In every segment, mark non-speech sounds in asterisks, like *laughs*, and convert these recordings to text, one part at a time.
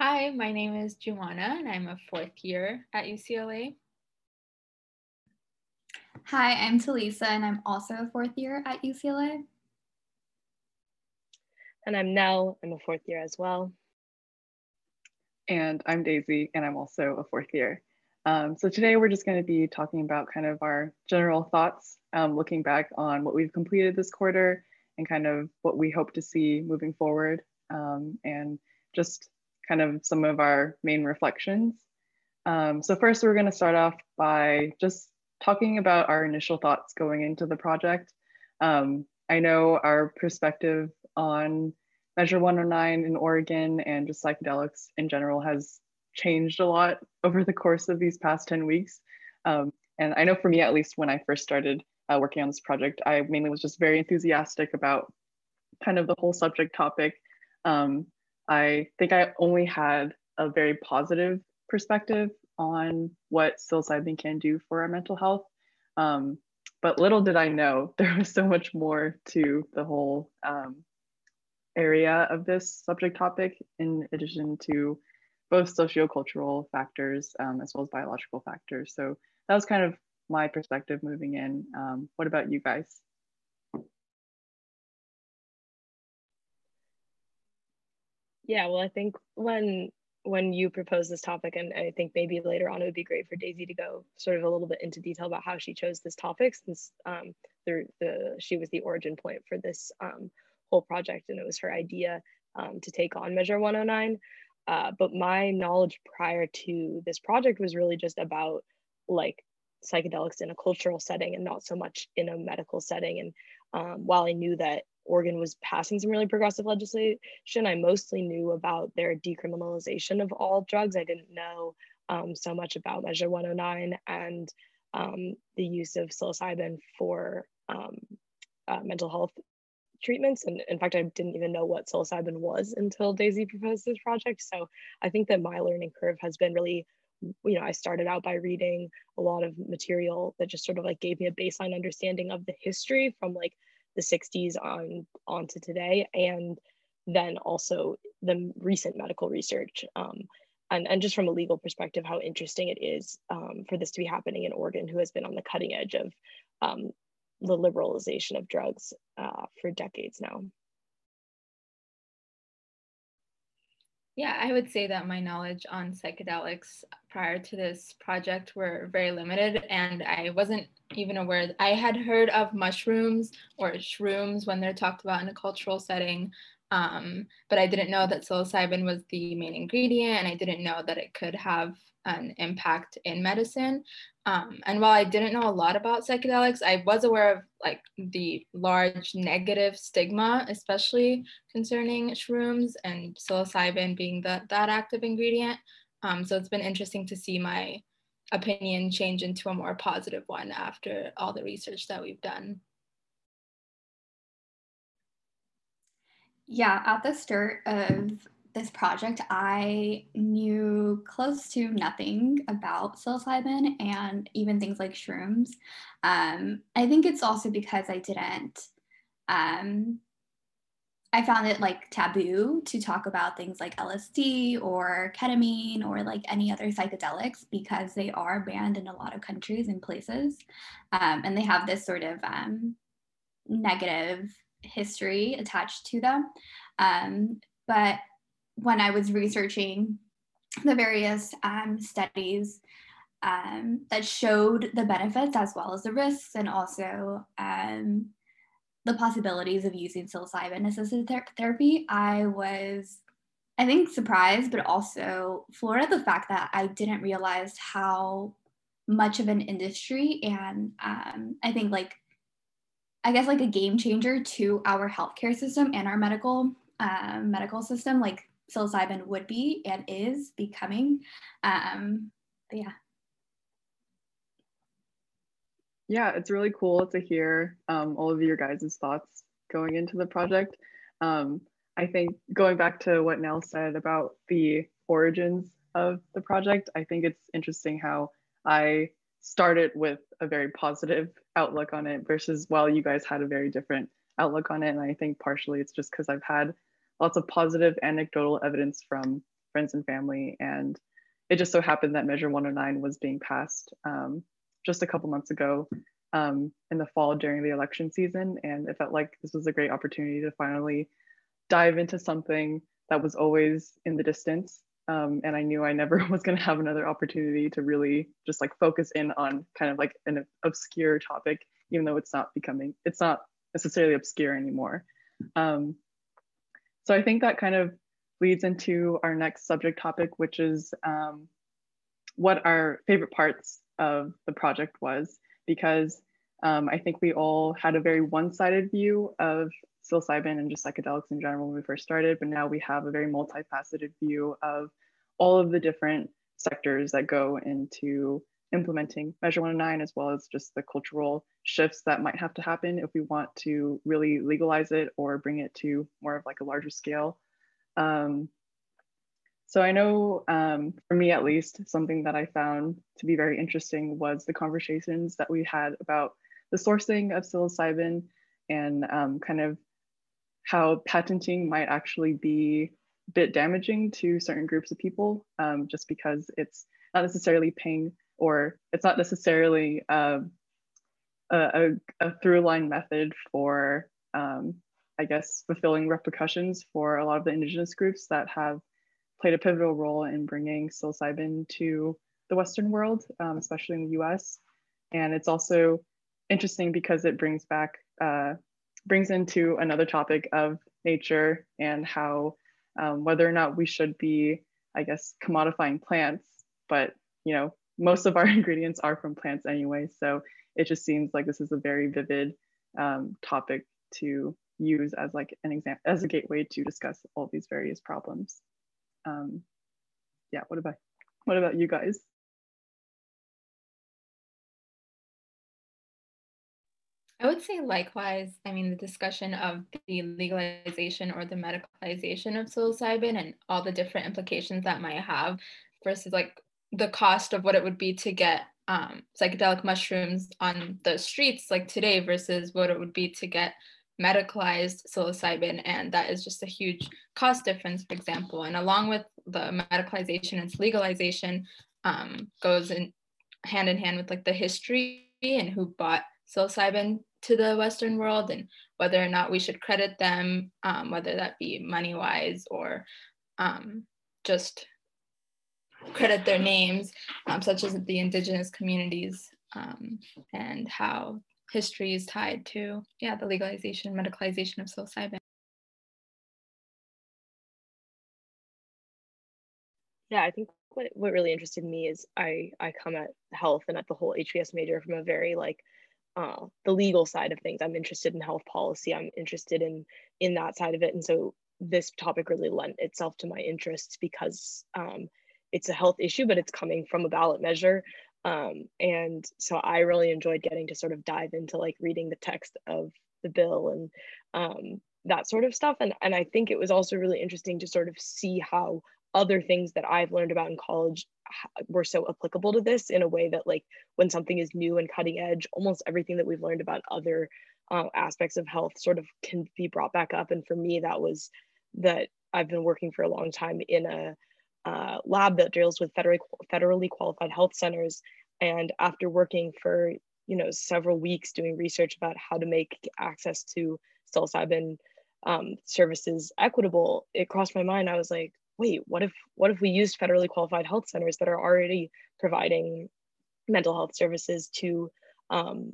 Hi, my name is Jumana and I'm a fourth year at UCLA. Hi, I'm Talisa and I'm also a fourth year at UCLA. And I'm Nell, I'm a fourth year as well. And I'm Daisy and I'm also a fourth year. Um, so today we're just going to be talking about kind of our general thoughts, um, looking back on what we've completed this quarter and kind of what we hope to see moving forward um, and just kind of some of our main reflections. Um, so first we're going to start off by just talking about our initial thoughts going into the project. Um, I know our perspective on Measure 109 in Oregon and just psychedelics in general has changed a lot over the course of these past 10 weeks. Um, and I know for me, at least when I first started uh, working on this project, I mainly was just very enthusiastic about kind of the whole subject topic. Um, I think I only had a very positive perspective on what psilocybin can do for our mental health. Um, but little did I know *laughs* there was so much more to the whole um, area of this subject topic in addition to both sociocultural factors um, as well as biological factors. So that was kind of my perspective moving in. Um, what about you guys? Yeah, well, I think when when you proposed this topic, and I think maybe later on it would be great for Daisy to go sort of a little bit into detail about how she chose this topic, since um, the, the she was the origin point for this um, whole project, and it was her idea um, to take on Measure 109. Uh, but my knowledge prior to this project was really just about like psychedelics in a cultural setting and not so much in a medical setting. And um, while I knew that Oregon was passing some really progressive legislation, I mostly knew about their decriminalization of all drugs. I didn't know um, so much about Measure 109 and um, the use of psilocybin for um, uh, mental health treatments. And in fact, I didn't even know what psilocybin was until Daisy proposed this project. So I think that my learning curve has been really, you know, I started out by reading a lot of material that just sort of like gave me a baseline understanding of the history from like the 60s on on to today and then also the recent medical research um, and, and just from a legal perspective how interesting it is um, for this to be happening in oregon who has been on the cutting edge of um, the liberalization of drugs uh, for decades now Yeah, I would say that my knowledge on psychedelics prior to this project were very limited, and I wasn't even aware. I had heard of mushrooms or shrooms when they're talked about in a cultural setting, um, but I didn't know that psilocybin was the main ingredient, and I didn't know that it could have an impact in medicine. Um, and while I didn't know a lot about psychedelics, I was aware of like the large negative stigma, especially concerning shrooms and psilocybin being the, that active ingredient. Um, so it's been interesting to see my opinion change into a more positive one after all the research that we've done. Yeah, at the start of this project, I knew close to nothing about psilocybin and even things like shrooms. Um, I think it's also because I didn't, um, I found it like taboo to talk about things like LSD or ketamine or like any other psychedelics because they are banned in a lot of countries and places. Um, and they have this sort of um, negative history attached to them. Um, but when I was researching the various um, studies um, that showed the benefits as well as the risks, and also um, the possibilities of using psilocybin assisted ther- therapy, I was, I think, surprised, but also floored at the fact that I didn't realize how much of an industry and um, I think like I guess like a game changer to our healthcare system and our medical um, medical system. Like psilocybin would be and is becoming. Um, yeah. Yeah, it's really cool to hear um, all of your guys' thoughts going into the project. Um, I think going back to what Nell said about the origins of the project, I think it's interesting how I started with a very positive outlook on it versus while you guys had a very different outlook on it. And I think partially it's just because I've had lots of positive anecdotal evidence from friends and family. And it just so happened that Measure 109 was being passed um, just a couple months ago um, in the fall during the election season. And it felt like this was a great opportunity to finally dive into something that was always in the distance. Um, and I knew I never *laughs* was going to have another opportunity to really just like focus in on kind of like an obscure topic, even though it's not becoming, it's not necessarily obscure anymore. Um, so I think that kind of leads into our next subject topic, which is um, what our favorite parts of the project was, because um, I think we all had a very one-sided view of psilocybin and just psychedelics in general when we first started, but now we have a very multifaceted view of all of the different sectors that go into implementing Measure 109, as well as just the cultural shifts that might have to happen if we want to really legalize it or bring it to more of like a larger scale. Um, so I know um, for me at least, something that I found to be very interesting was the conversations that we had about the sourcing of psilocybin and um, kind of how patenting might actually be a bit damaging to certain groups of people um, just because it's not necessarily paying or it's not necessarily a, a, a, through line method for, um, I guess, fulfilling repercussions for a lot of the indigenous groups that have played a pivotal role in bringing psilocybin to the Western world, um, especially in the US. And it's also interesting because it brings back, uh, brings into another topic of nature and how um, whether or not we should be, I guess, commodifying plants, but you know, most of our *laughs* ingredients are from plants anyway. So it just seems like this is a very vivid um, topic to use as like an example, as a gateway to discuss all these various problems. Um, yeah, what about, what about you guys? I would say likewise. I mean, the discussion of the legalization or the medicalization of psilocybin and all the different implications that might have versus like the cost of what it would be to get um, psychedelic mushrooms on the streets like today versus what it would be to get medicalized psilocybin and that is just a huge cost difference for example and along with the medicalization and legalization um, goes in hand in hand with like the history and who bought psilocybin to the western world and whether or not we should credit them um, whether that be money wise or um, just credit their names, um, such as the indigenous communities, um, and how history is tied to, yeah, the legalization, medicalization of psilocybin. Yeah, I think what, what really interested me is I, I come at health and at the whole HBS major from a very like uh, the legal side of things. I'm interested in health policy. I'm interested in in that side of it, and so this topic really lent itself to my interests because um, it's a health issue, but it's coming from a ballot measure. Um, and so I really enjoyed getting to sort of dive into like reading the text of the bill and um, that sort of stuff. And, and I think it was also really interesting to sort of see how other things that I've learned about in college were so applicable to this in a way that like when something is new and cutting edge, almost everything that we've learned about other uh, aspects of health sort of can be brought back up. And for me, that was that I've been working for a long time in a uh, lab that deals with federally, federally qualified health centers. And after working for you know several weeks doing research about how to make access to psilocybin um, services equitable, it crossed my mind. I was like, wait, what if what if we used federally qualified health centers that are already providing mental health services to um,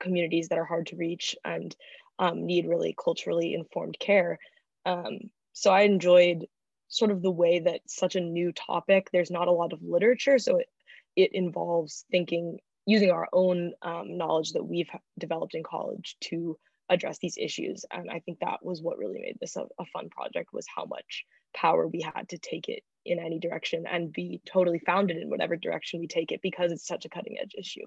communities that are hard to reach and um, need really culturally informed care. Um, so I enjoyed sort of the way that such a new topic, there's not a lot of literature. So it, it involves thinking, using our own um, knowledge that we've developed in college to address these issues. And I think that was what really made this a, a fun project was how much power we had to take it in any direction and be totally founded in whatever direction we take it because it's such a cutting edge issue.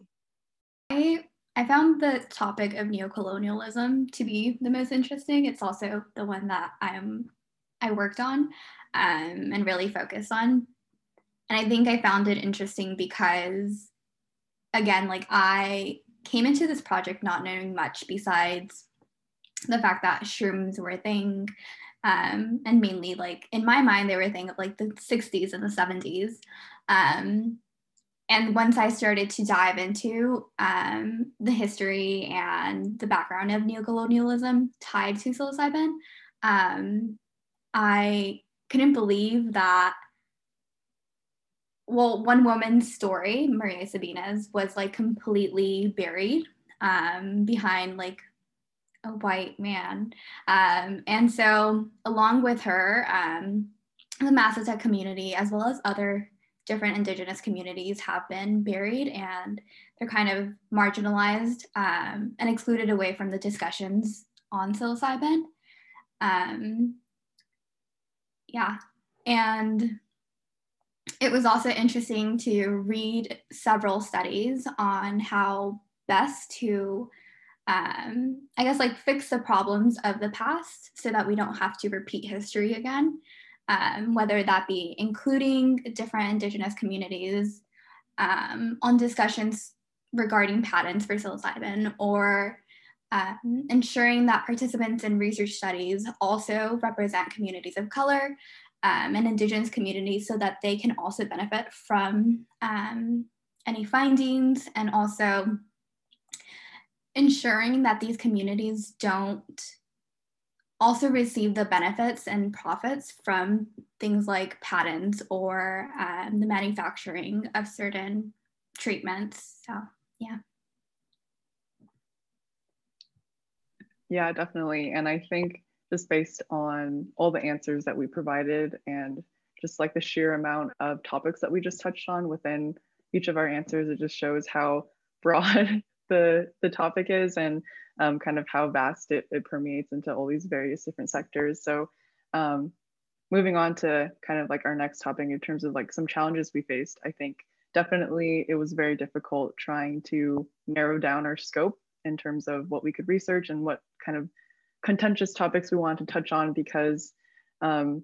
I I found the topic of neocolonialism to be the most interesting. It's also the one that I'm I worked on um, and really focused on. And I think I found it interesting because, again, like I came into this project not knowing much besides the fact that shrooms were a thing Um, and mainly like in my mind, they were a thing of like the 60s and the 70s. Um, and once I started to dive into um, the history and the background of neocolonialism tied to psilocybin, um, I couldn't believe that. Well, one woman's story, Maria Sabina's, was like completely buried um, behind like a white man. Um, and so, along with her, um, the Mazatec community, as well as other different indigenous communities have been buried and they're kind of marginalized um, and excluded away from the discussions on psilocybin. Um, yeah, and it was also interesting to read several studies on how best to um, I guess like fix the problems of the past so that we don't have to repeat history again um, whether that be including different Indigenous communities um, on discussions regarding patents for psilocybin or um, ensuring that participants in research studies also represent communities of color um, and Indigenous communities so that they can also benefit from um, any findings and also ensuring that these communities don't also receive the benefits and profits from things like patents or um, the manufacturing of certain treatments. So, yeah. Yeah, definitely. And I think just based on all the answers that we provided and just like the sheer amount of topics that we just touched on within each of our answers, it just shows how *laughs* broad the the topic is and um, kind of how vast it, it permeates into all these various different sectors. So um, moving on to kind of like our next topic in terms of like some challenges we faced, I think definitely it was very difficult trying to narrow down our scope in terms of what we could research and what kind of contentious topics we wanted to touch on because um,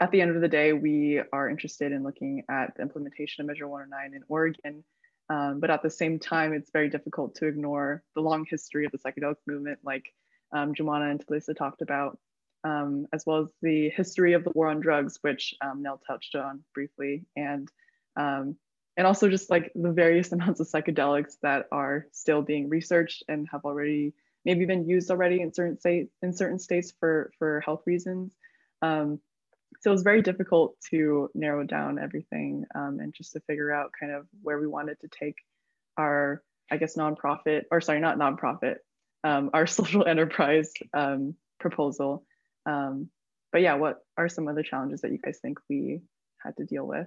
at the end of the day, we are interested in looking at the implementation of Measure 109 in Oregon. Um, but at the same time, it's very difficult to ignore the long history of the psychedelic movement, like um, Jumana and Talisa talked about, um, as well as the history of the war on drugs, which um, Nell touched on briefly, and um, and also just like the various *laughs* amounts of psychedelics that are still being researched and have already maybe been used already in certain states in certain states for for health reasons. Um, so it was very difficult to narrow down everything um, and just to figure out kind of where we wanted to take our i guess nonprofit or sorry not nonprofit um, our *laughs* social enterprise um, proposal um, but yeah what are some other challenges that you guys think we had to deal with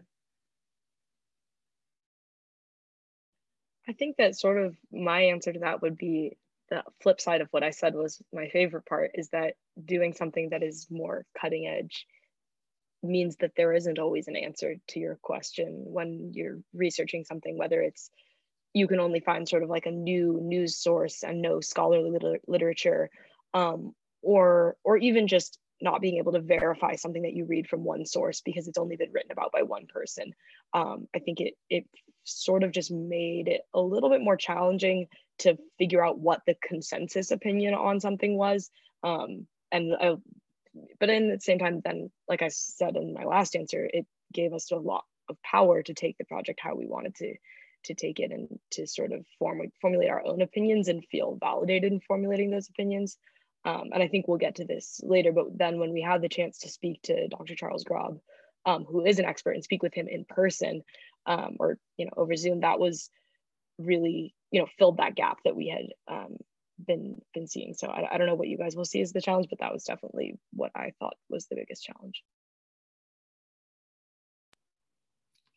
i think that sort of my answer to that would be the flip side of what i said was my favorite part is that doing something that is more cutting edge means that there isn't always an answer to your question when you're researching something, whether it's you can only find sort of like a new news source and no scholarly liter- literature, um, or or even just not being able to verify something that you read from one source because it's only been written about by one person. Um, I think it it sort of just made it a little bit more challenging to figure out what the consensus opinion on something was. Um, and I but in the same time, then, like I said in my last answer, it gave us a lot of power to take the project how we wanted to to take it and to sort of form formulate our own opinions and feel validated in formulating those opinions. Um, and I think we'll get to this later, but then when we had the chance to speak to Dr. Charles Grob, um, who is an expert, and speak with him in person um, or you know over Zoom, that was really you know filled that gap that we had um, been been seeing. So I, I don't know what you guys will see as the challenge, but that was definitely what I thought was the biggest challenge.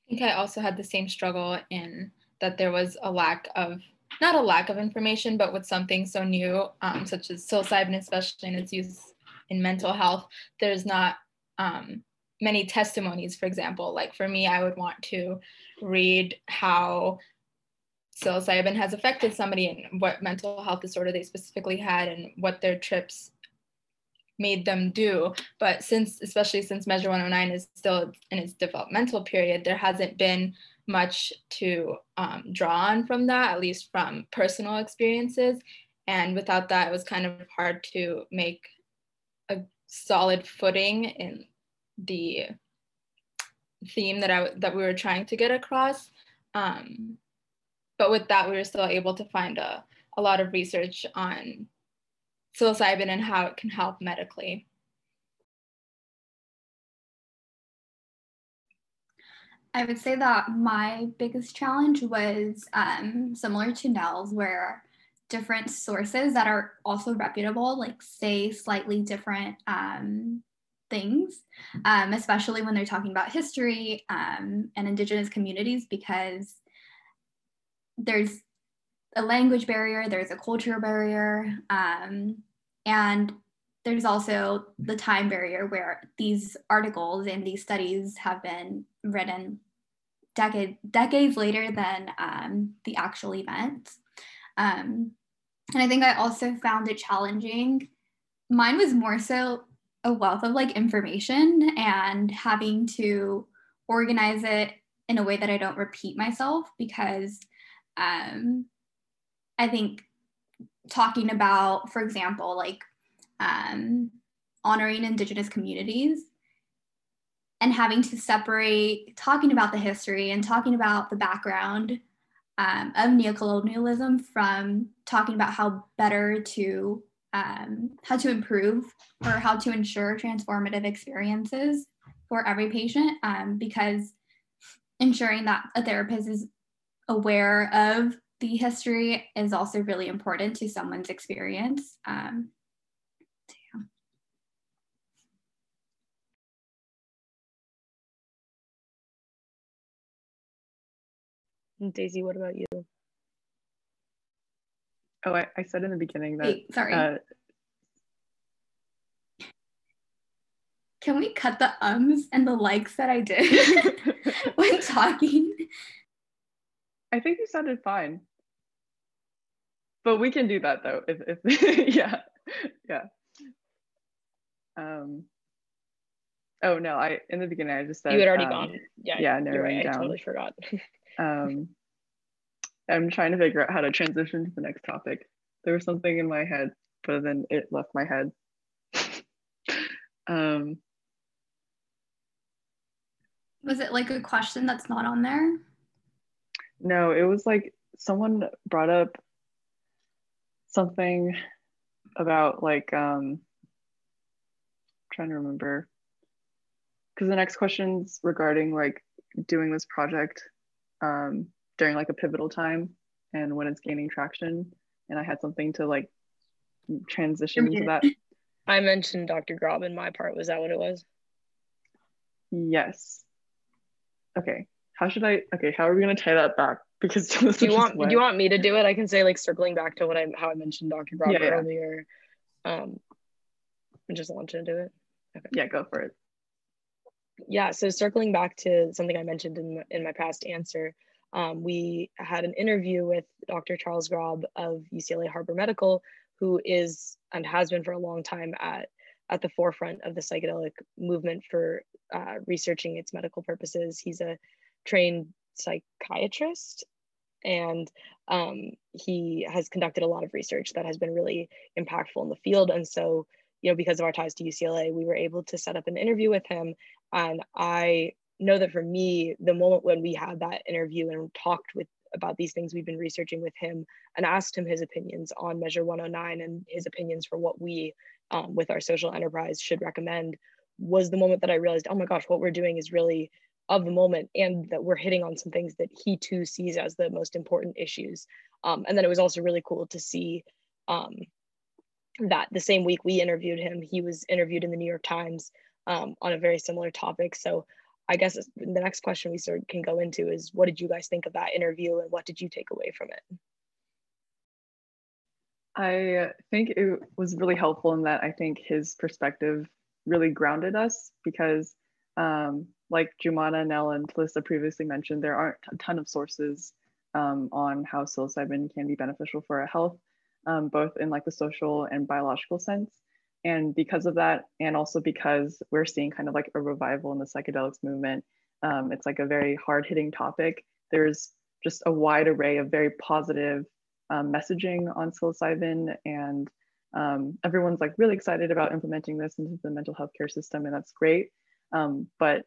I think I also had the same struggle in that there was a lack of not a lack of information, but with something so new, um, such as psilocybin, especially in its use in mental health, there's not um, many testimonies. For example, like for me, I would want to read how psilocybin has affected somebody and what mental health disorder they specifically had and what their trips made them do. But since, especially since Measure 109 is still in its developmental period, there hasn't been much to um, draw on from that, at least from personal experiences. And without that, it was kind of hard to make a solid footing in the theme that I that we were trying to get across. Um, but with that, we were still able to find a, a lot of research on psilocybin and how it can help medically. I would say that my biggest challenge was um, similar to Nell's, where different sources that are also reputable, like say slightly different um, things, um, especially when they're talking about history um, and Indigenous communities, because there's a language barrier, there's a culture barrier, um, and there's also the time barrier where these articles and these studies have been written decade, decades later than um, the actual event. Um, and I think I also found it challenging. Mine was more so a wealth of like information and having to organize it in a way that I don't repeat myself because um, I think talking about, for example, like um, honoring Indigenous communities and having to separate talking about the history and talking about the background um, of neocolonialism from talking about how better to um, how to improve or how to ensure transformative experiences for every patient um, because ensuring that a therapist is aware of the history is also really important to someone's experience. Um, Daisy, what about you? Oh, I, I said in the beginning that. Wait, sorry. Uh, Can we cut the ums and the likes that I did *laughs* *laughs* when talking? I think you sounded fine. But we can do that though. If, if *laughs* yeah, yeah. Um. Oh no! I in the beginning I just said you had already um, gone. Yeah, yeah, narrowing right. down. I totally forgot. *laughs* um, I'm trying to figure out how to transition to the next topic. There was something in my head, but then it left my head. *laughs* um, was it like a question that's not on there? No, it was like someone brought up something about like um trying to remember. Because the next question's regarding like doing this project um during like a pivotal time and when it's gaining traction. And i had something to like transition into that. *clears throat* I mentioned dr grob in my part. Was that what it was? Yes. Okay how should i okay how are we going to tie that back *laughs* because do you want do you want me to do it i can say like circling back to what i how i mentioned dr grob yeah, yeah. earlier um and just want to do it okay yeah go for it yeah so circling back to something i mentioned in, in my past answer um, we had an interview with Dr. Charles Grob of UCLA Harbor Medical, who is and has been for a long time at, at the forefront of the psychedelic movement for uh, researching its medical purposes. He's a trained psychiatrist and um, he has conducted a lot of research that has been really impactful in the field. And so, you know, because of our ties to UCLA, we were able to set up an interview with him. And I know that for me, the moment when we had that interview and talked with about these things we've been researching with him and asked him his opinions on Measure 109 and his opinions for what we, um, with our social enterprise, should recommend was the moment that I realized, oh my gosh, what we're doing is really of the moment and that we're hitting on some things that he too sees as the most important issues. Um, and then it was also really cool to see um, that the same week we interviewed him, he was interviewed in the New York Times um, on a very similar topic. So I guess the next question we sort of can go into is what did you guys think of that interview and what did you take away from it? I think it was really helpful in that I think his perspective really grounded us because, um, like Jumana, Nell, and Talisa previously mentioned, there aren't a ton of sources um, on how psilocybin can be beneficial for our health, um, both in like the social and biological sense. And because of that, and also because we're seeing kind of like a revival in the psychedelics movement, um, it's like a very hard hitting topic. There's just a wide array of very positive um, messaging on psilocybin and um, everyone's like really excited about implementing this into the mental health care system, and that's great. Um, but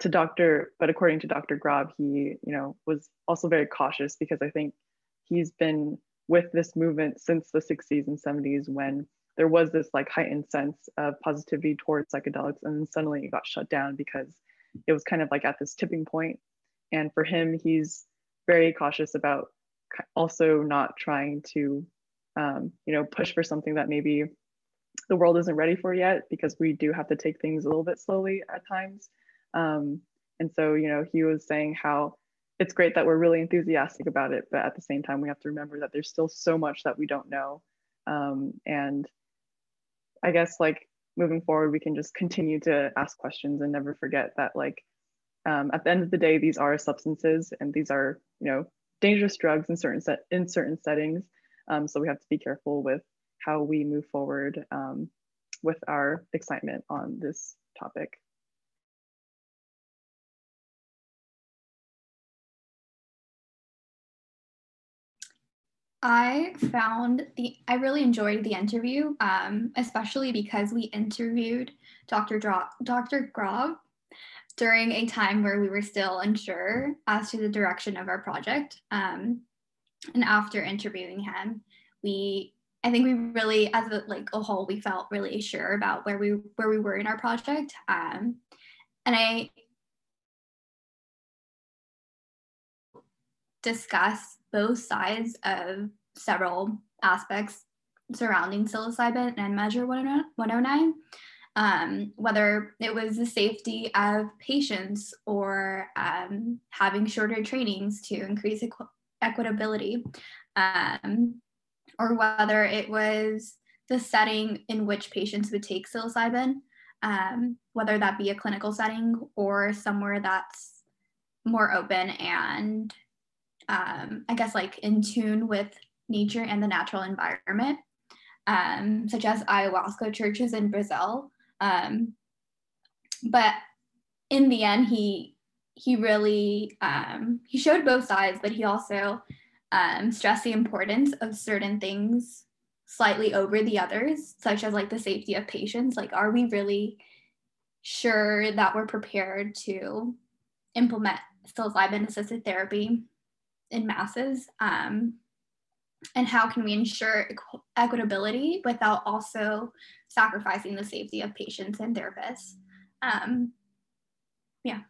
to Dr. But according to Dr. Grob, he you know was also very cautious because I think he's been with this movement since the 60s and 70s when there was this like heightened sense of positivity towards psychedelics and then suddenly it got shut down because it was kind of like at this tipping point and for him he's very cautious about also not trying to um, you know push for something that maybe the world isn't ready for yet because we do have to take things a little bit slowly at times um, and so you know he was saying how it's great that we're really enthusiastic about it but at the same time we have to remember that there's still so much that we don't know um, and i guess like moving forward we can just continue to ask questions and never forget that like um, at the end of the day these are substances and these are you know dangerous drugs in certain set in certain settings. Um, so we have to be careful with how we move forward um, with our excitement on this topic. I found the I really enjoyed the interview, um, especially because we interviewed Dr. Dro- Dr. Grob during a time where we were still unsure as to the direction of our project. Um, and after interviewing him, we I think we really, as a, like a whole, we felt really sure about where we where we were in our project. Um, and I discuss both sides of several aspects surrounding psilocybin and Measure 109 um, whether it was the safety of patients or um, having shorter trainings to increase equ- equitability, um, or whether it was the setting in which patients would take psilocybin, um, whether that be a clinical setting or somewhere that's more open and um, I guess like in tune with nature and the natural environment. Um, such as ayahuasca churches in Brazil, um, but in the end, he he really um, he showed both sides, but he also um, stressed the importance of certain things slightly over the others, such as like the safety of patients. Like, are we really sure that we're prepared to implement psilocybin assisted therapy in masses? Um, and how can we ensure equ- equitability without also sacrificing the safety of patients and therapists? Um, yeah.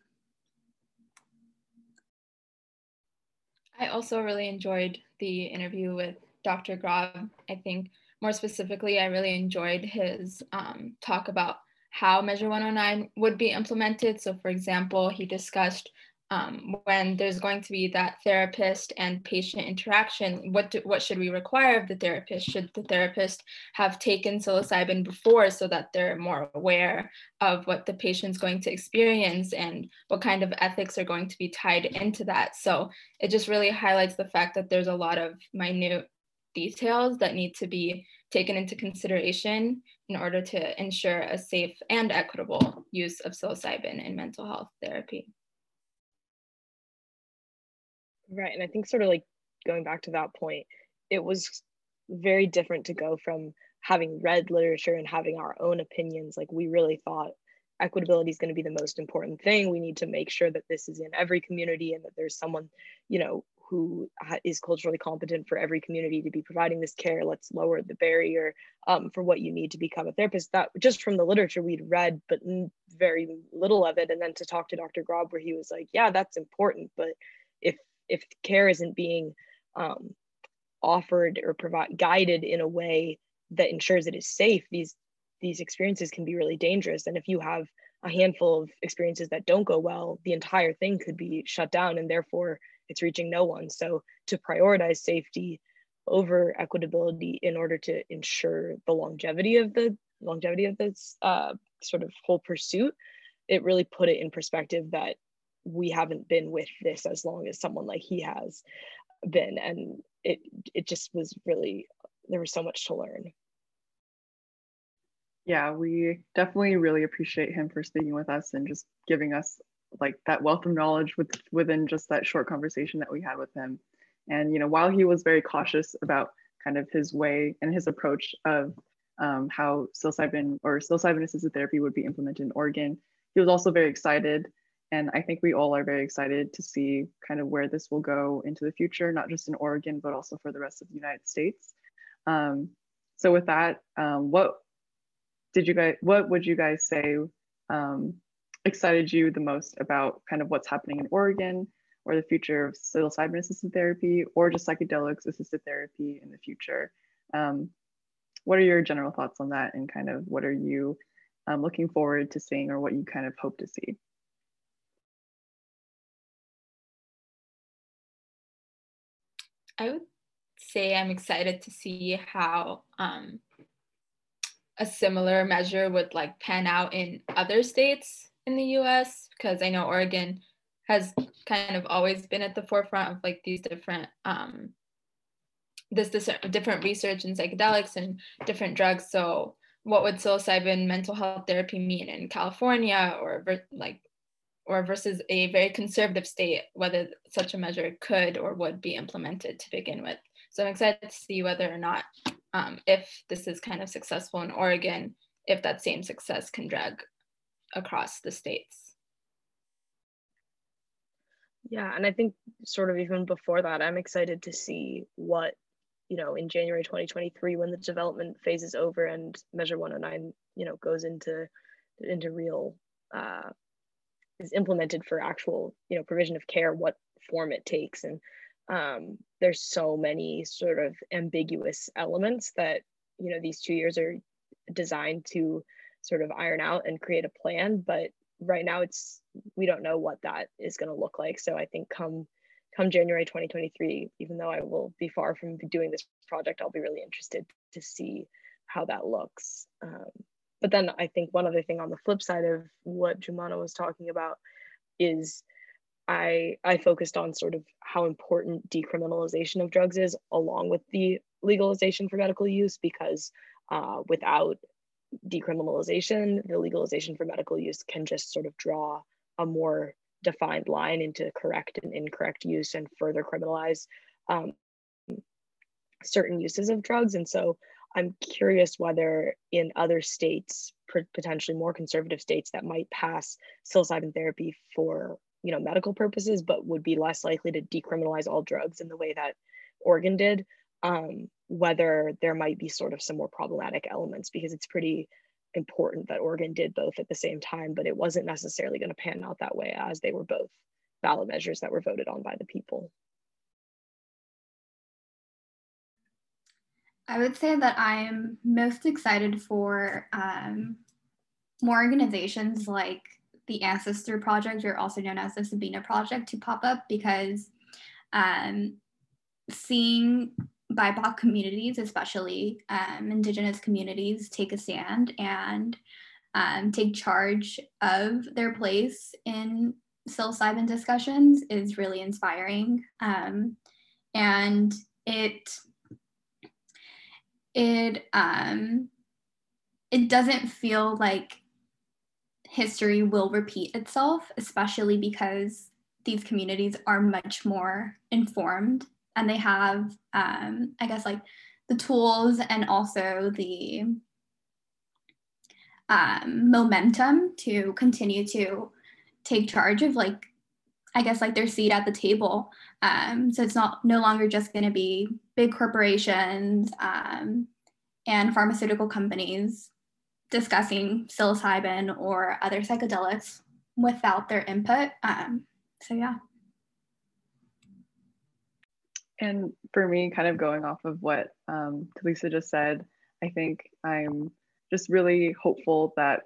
I also really enjoyed the interview with dr grob. I think more specifically i really enjoyed his um, talk about how measure 109 would be implemented. So for example he discussed um, when there's going to be that therapist and patient interaction, what do, what should we require of the therapist? Should the therapist have taken psilocybin before so that they're more aware of what the patient's going to experience and what kind of ethics are going to be tied into that? So it just really highlights the fact that there's a lot of minute details that need to be taken into consideration in order to ensure a safe and equitable use of psilocybin in mental health therapy. Right. And I think sort of like going back to that point, it was very different to go from having read literature and having our own opinions. Like we really thought equitability is going to be the most important thing. We need to make sure that this is in every community and that there's someone, you know, who is culturally competent for every community to be providing this care. Let's lower the barrier um, for what you need to become a therapist. That just from the literature we'd read, but very little of it. And then to talk to Dr. Grob, where he was like, yeah, that's important, but if if care isn't being um, offered or provide guided in a way that ensures it is safe these these experiences can be really dangerous. And if you have a handful of experiences that don't go well the entire thing could be shut down and therefore it's reaching no one. So to prioritize safety over equitability in order to ensure the longevity of the longevity of this uh, sort of whole pursuit it really put it in perspective that we haven't been with this as long as someone like he has been and it it just was really there was so much to learn yeah we definitely really appreciate him for speaking with us and just giving us like that wealth of knowledge with, within just that short conversation that we had with him and you know while he was very cautious about kind of his way and his approach of um, how psilocybin or psilocybin assisted therapy would be implemented in Oregon. He was also very excited. And I think we all are very excited to see kind of where this will go into the future, not just in Oregon, but also for the rest of the United States. Um, so with that, um, what did you guys, what would you guys say um, excited you the most about kind of what's happening in Oregon or the future of psilocybin assisted therapy or just psychedelics assisted therapy in the future? Um, what are your general thoughts on that and kind of what are you um, looking forward to seeing or what you kind of hope to see? I would say I'm excited to see how um, a similar measure would like pan out in other states in the US because I know Oregon has kind of always been at the forefront of like these different um, this, this different research in psychedelics and different drugs. So what would psilocybin mental health therapy mean in California or like or versus a very conservative state, whether such a measure could or would be implemented to begin with. So I'm excited to see whether or not, um, if this is kind of successful in Oregon, if that same success can drag across the states. Yeah, and I think sort of even before that, I'm excited to see what, you know, in January 2023, when the development phase is over and Measure 109, you know, goes into into real uh, is implemented for actual, you know, provision of care, what form it takes, and um, there's so many sort of ambiguous elements that you know these two years are designed to sort of iron out and create a plan. But right now it's we don't know what that is going to look like. So i think come come january 2023 even though i will be far from doing this project i'll be really interested to see how that looks. Um, but then i think one other thing on the flip side of what jumana was talking about is I I focused on sort of how important decriminalization of drugs is, along with the legalization for medical use, because uh, without decriminalization, the legalization for medical use can just sort of draw a more defined line into correct and incorrect use and further criminalize um, certain uses of drugs. And so I'm curious whether in other states, potentially more conservative states that might pass psilocybin therapy for you know medical purposes but would be less likely to decriminalize all drugs in the way that oregon did um, whether there might be sort of some more problematic elements because it's pretty important that oregon did both at the same time but it wasn't necessarily going to pan out that way as they were both ballot measures that were voted on by the people I would say that I'm most excited for um, more organizations like the Ancestor Project, or also known as the Sabina Project, to pop up because um, seeing BIPOC communities, especially um, Indigenous communities, take a stand and um, take charge of their place in psilocybin discussions is really inspiring. Um, and it it um, it doesn't feel like history will repeat itself, especially because these communities are much more informed and they have, um, I guess, like the tools and also the um, momentum to continue to take charge of like I guess like their seat at the table. Um, so it's not no longer just going to be big corporations um, and pharmaceutical companies discussing psilocybin or other psychedelics without their input. Um, so yeah. And for me, kind of going off of what um, Talisa just said, I think I'm just really hopeful that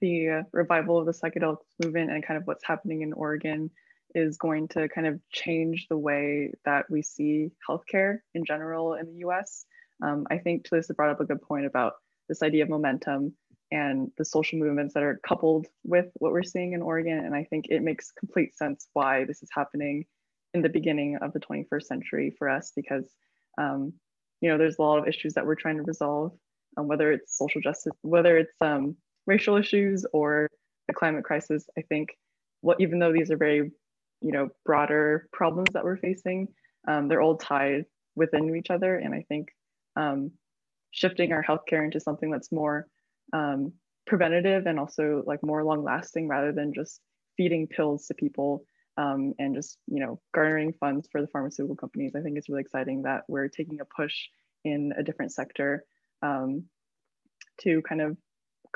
the revival of the psychedelics movement and kind of what's happening in Oregon is going to kind of change the way that we see healthcare in general in the US. Um, I think Talisa brought up a good point about this idea of momentum and the social movements that are coupled with what we're seeing in Oregon. And I think it makes complete sense why this is happening in the beginning of the 21st century for us because, um, you know, there's a lot of issues that we're trying to resolve, um, whether it's social justice, whether it's um, racial issues or the climate crisis. I think what, even though these are very, you know, broader problems that we're facing, um, they're all tied within each other. And I think um, shifting our healthcare into something that's more um, preventative and also like more long lasting rather than just feeding pills to people um, and just you know garnering funds for the pharmaceutical companies. I think it's really exciting that we're taking a push in a different sector um, to kind of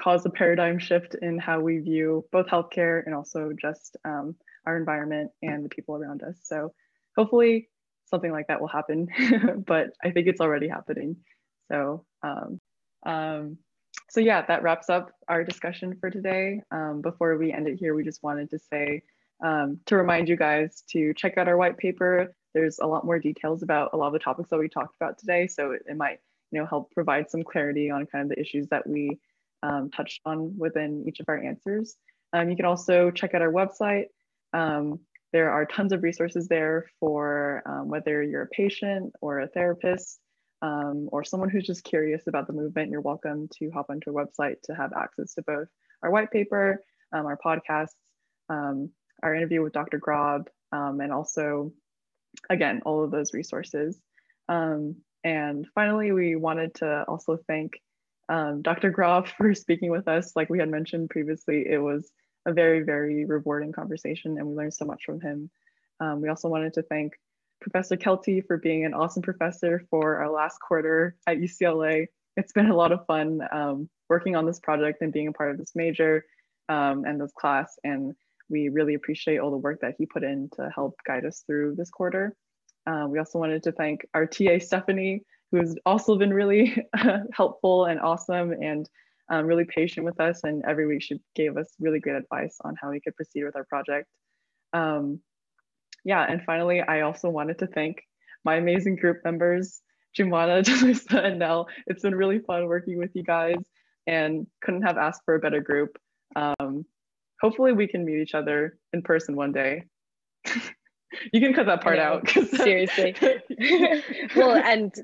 cause a paradigm shift in how we view both healthcare and also just um, our environment and the people around us. So hopefully something like that will happen, *laughs* but I think it's already happening. So, um, um, so yeah, that wraps up our discussion for today. Um, before we end it here, we just wanted to say, um, to remind you guys to check out our white paper. There's a lot more details about a lot of the topics that we talked about today. So it, it might, you know, help provide some clarity on kind of the issues that we um, touched on within each of our answers. Um, you can also check out our website. Um, there are tons of resources there for um, whether you're a patient or a therapist or someone who's just curious about the movement, you're welcome to hop onto our website to have access to both our white paper, our podcasts, our interview with Dr. Grob, and also, again, all of those resources. Um, and finally, we wanted to also thank um, Dr. Groff *laughs* for speaking with us. Like we had mentioned previously, it was a very, very rewarding conversation and we learned so much from him. we also wanted to thank Professor Kelty for being an awesome professor for our last quarter at UCLA. It's been a lot of fun um, working on this project and being a part of this major um, and this class. And we really appreciate all the work that he put in to help guide us through this quarter. Uh, we also wanted to thank our TA, Stephanie, who has also been really *laughs* helpful and awesome and um, really patient with us. And every week she gave us really great advice on how we could proceed with our project. Um, yeah, and finally, I also wanted to thank my amazing group members, Jumana, *laughs* Talisa, and Nell. It's been really fun working with you guys and couldn't have asked for a better group. Um, hopefully we can meet each other in person one day. *laughs* you can cut that part out. Seriously. well, and, and